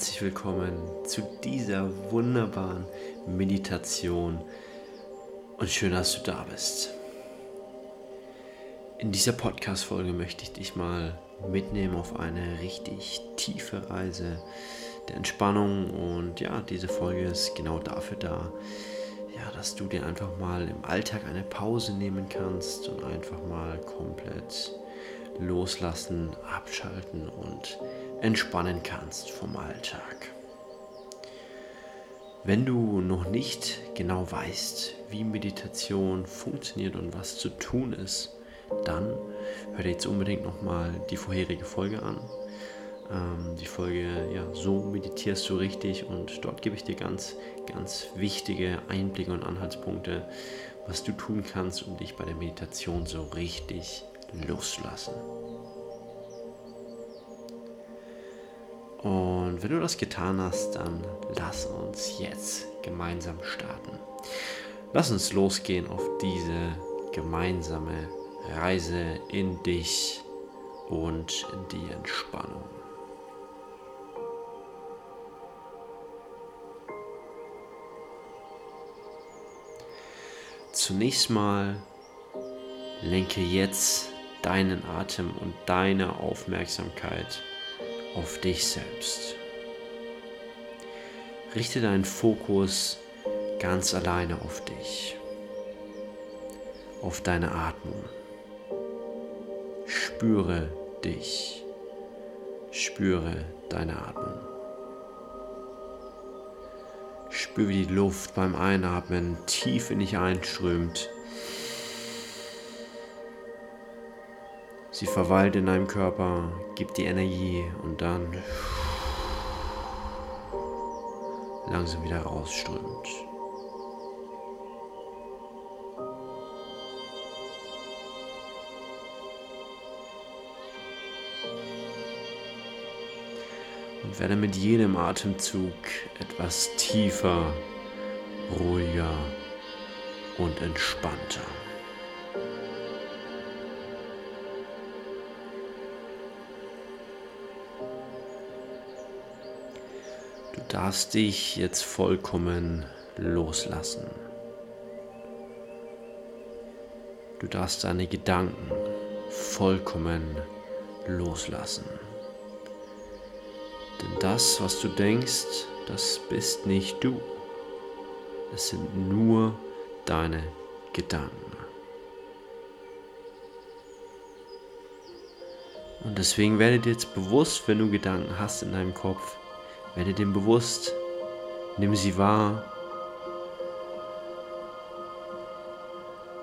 herzlich willkommen zu dieser wunderbaren Meditation und schön, dass du da bist. In dieser Podcast-Folge möchte ich dich mal mitnehmen auf eine richtig tiefe Reise der Entspannung und ja, diese Folge ist genau dafür da, ja, dass du dir einfach mal im Alltag eine Pause nehmen kannst und einfach mal komplett loslassen, abschalten und entspannen kannst vom Alltag. Wenn du noch nicht genau weißt, wie Meditation funktioniert und was zu tun ist, dann hör dir jetzt unbedingt nochmal die vorherige Folge an. Ähm, die Folge, ja, so meditierst du richtig und dort gebe ich dir ganz, ganz wichtige Einblicke und Anhaltspunkte, was du tun kannst, um dich bei der Meditation so richtig loszulassen. Und wenn du das getan hast, dann lass uns jetzt gemeinsam starten. Lass uns losgehen auf diese gemeinsame Reise in dich und in die Entspannung. Zunächst mal lenke jetzt deinen Atem und deine Aufmerksamkeit auf dich selbst. Richte deinen Fokus ganz alleine auf dich, auf deine Atmung. Spüre dich, spüre deine Atmung. Spüre, wie die Luft beim Einatmen tief in dich einströmt Sie verweilt in deinem Körper, gibt die Energie und dann langsam wieder rausströmt. Und werde mit jedem Atemzug etwas tiefer, ruhiger und entspannter. Darfst dich jetzt vollkommen loslassen. Du darfst deine Gedanken vollkommen loslassen. Denn das, was du denkst, das bist nicht du. Es sind nur deine Gedanken. Und deswegen werde dir jetzt bewusst, wenn du Gedanken hast in deinem Kopf, werde dem bewusst, nimm sie wahr.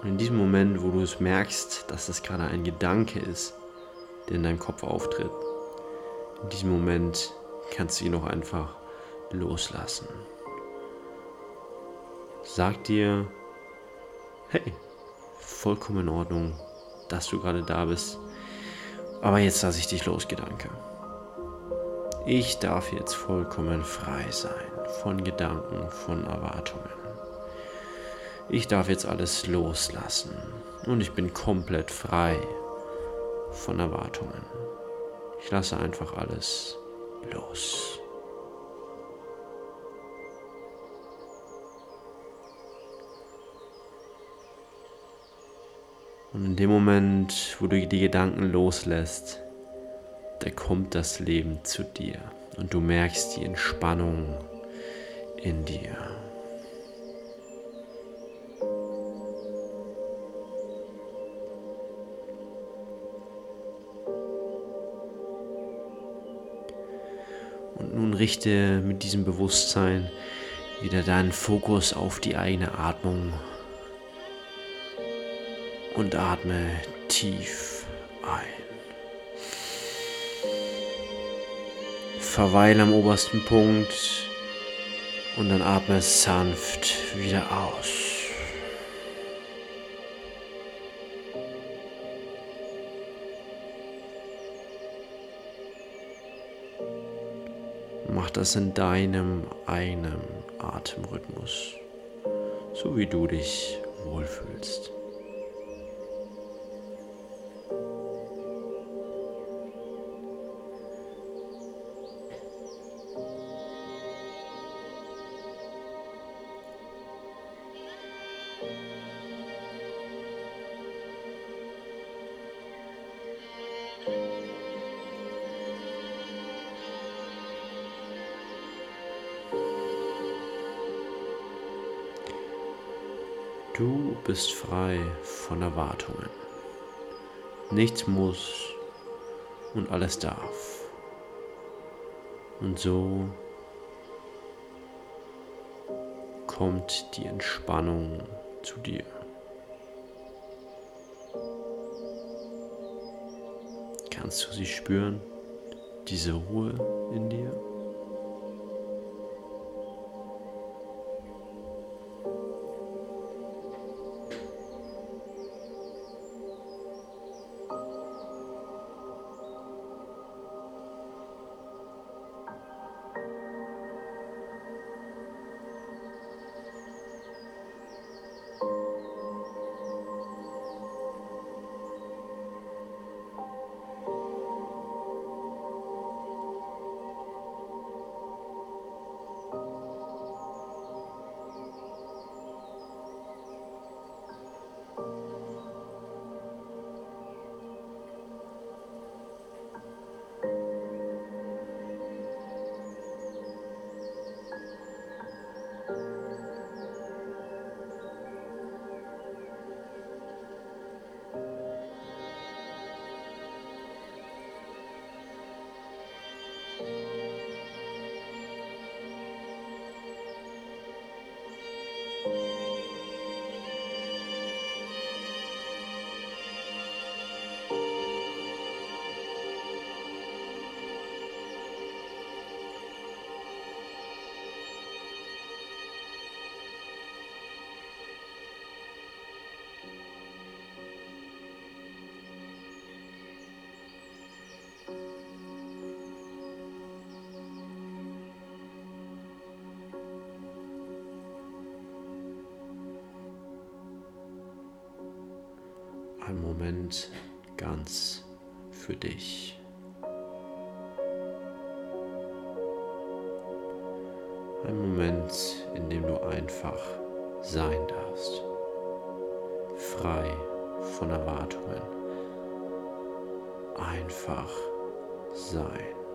Und in diesem Moment, wo du es merkst, dass das gerade ein Gedanke ist, der in deinem Kopf auftritt, in diesem Moment kannst du ihn auch einfach loslassen. Sag dir, hey, vollkommen in Ordnung, dass du gerade da bist. Aber jetzt lasse ich dich los, Gedanke. Ich darf jetzt vollkommen frei sein von Gedanken, von Erwartungen. Ich darf jetzt alles loslassen und ich bin komplett frei von Erwartungen. Ich lasse einfach alles los. Und in dem Moment, wo du die Gedanken loslässt, da kommt das Leben zu dir und du merkst die Entspannung in dir. Und nun richte mit diesem Bewusstsein wieder deinen Fokus auf die eigene Atmung und atme tief ein. Verweile am obersten Punkt und dann atme sanft wieder aus. Mach das in deinem eigenen Atemrhythmus, so wie du dich wohlfühlst. Du bist frei von Erwartungen. Nichts muss und alles darf. Und so kommt die Entspannung zu dir. Kannst du sie spüren, diese Ruhe in dir? Ein Moment ganz für dich. Ein Moment, in dem du einfach sein darfst, frei von Erwartungen. Einfach sein.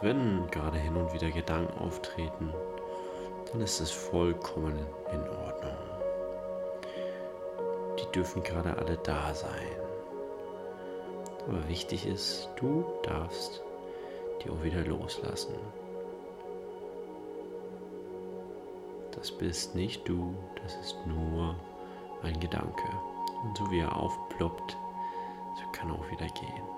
Wenn gerade hin und wieder Gedanken auftreten, dann ist es vollkommen in Ordnung. Die dürfen gerade alle da sein. Aber wichtig ist, du darfst die auch wieder loslassen. Das bist nicht du, das ist nur ein Gedanke. Und so wie er aufploppt, so kann er auch wieder gehen.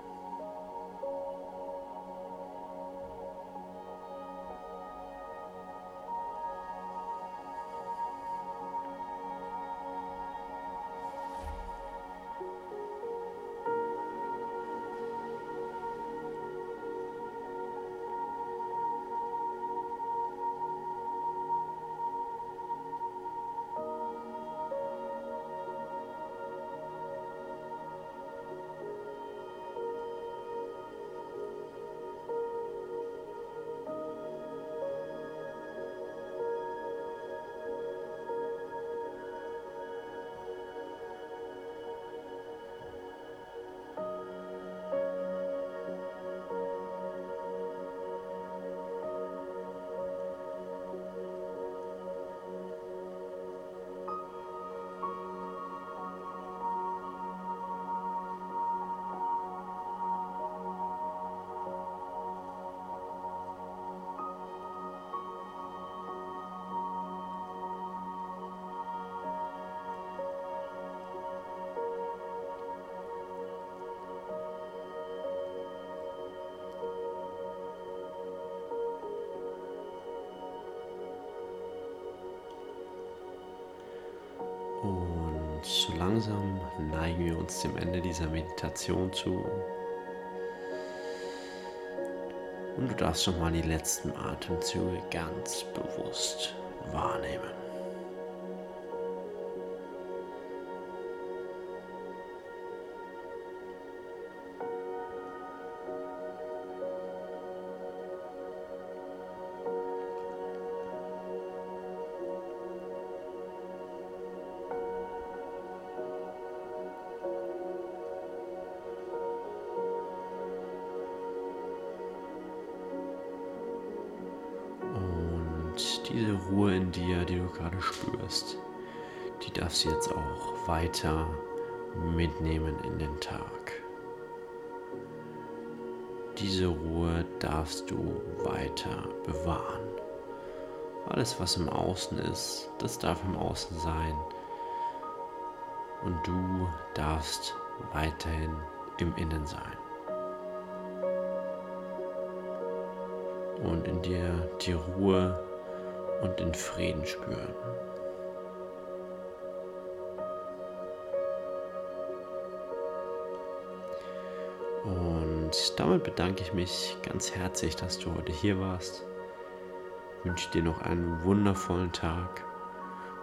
So langsam neigen wir uns dem Ende dieser Meditation zu. Und du darfst nochmal die letzten Atemzüge ganz bewusst wahrnehmen. Diese Ruhe in dir, die du gerade spürst, die darfst du jetzt auch weiter mitnehmen in den Tag. Diese Ruhe darfst du weiter bewahren. Alles, was im Außen ist, das darf im Außen sein. Und du darfst weiterhin im Innen sein. Und in dir die Ruhe und den Frieden spüren. Und damit bedanke ich mich ganz herzlich, dass du heute hier warst. Ich wünsche dir noch einen wundervollen Tag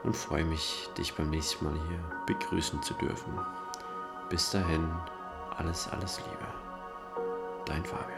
und freue mich, dich beim nächsten Mal hier begrüßen zu dürfen. Bis dahin, alles, alles Liebe. Dein Fabian.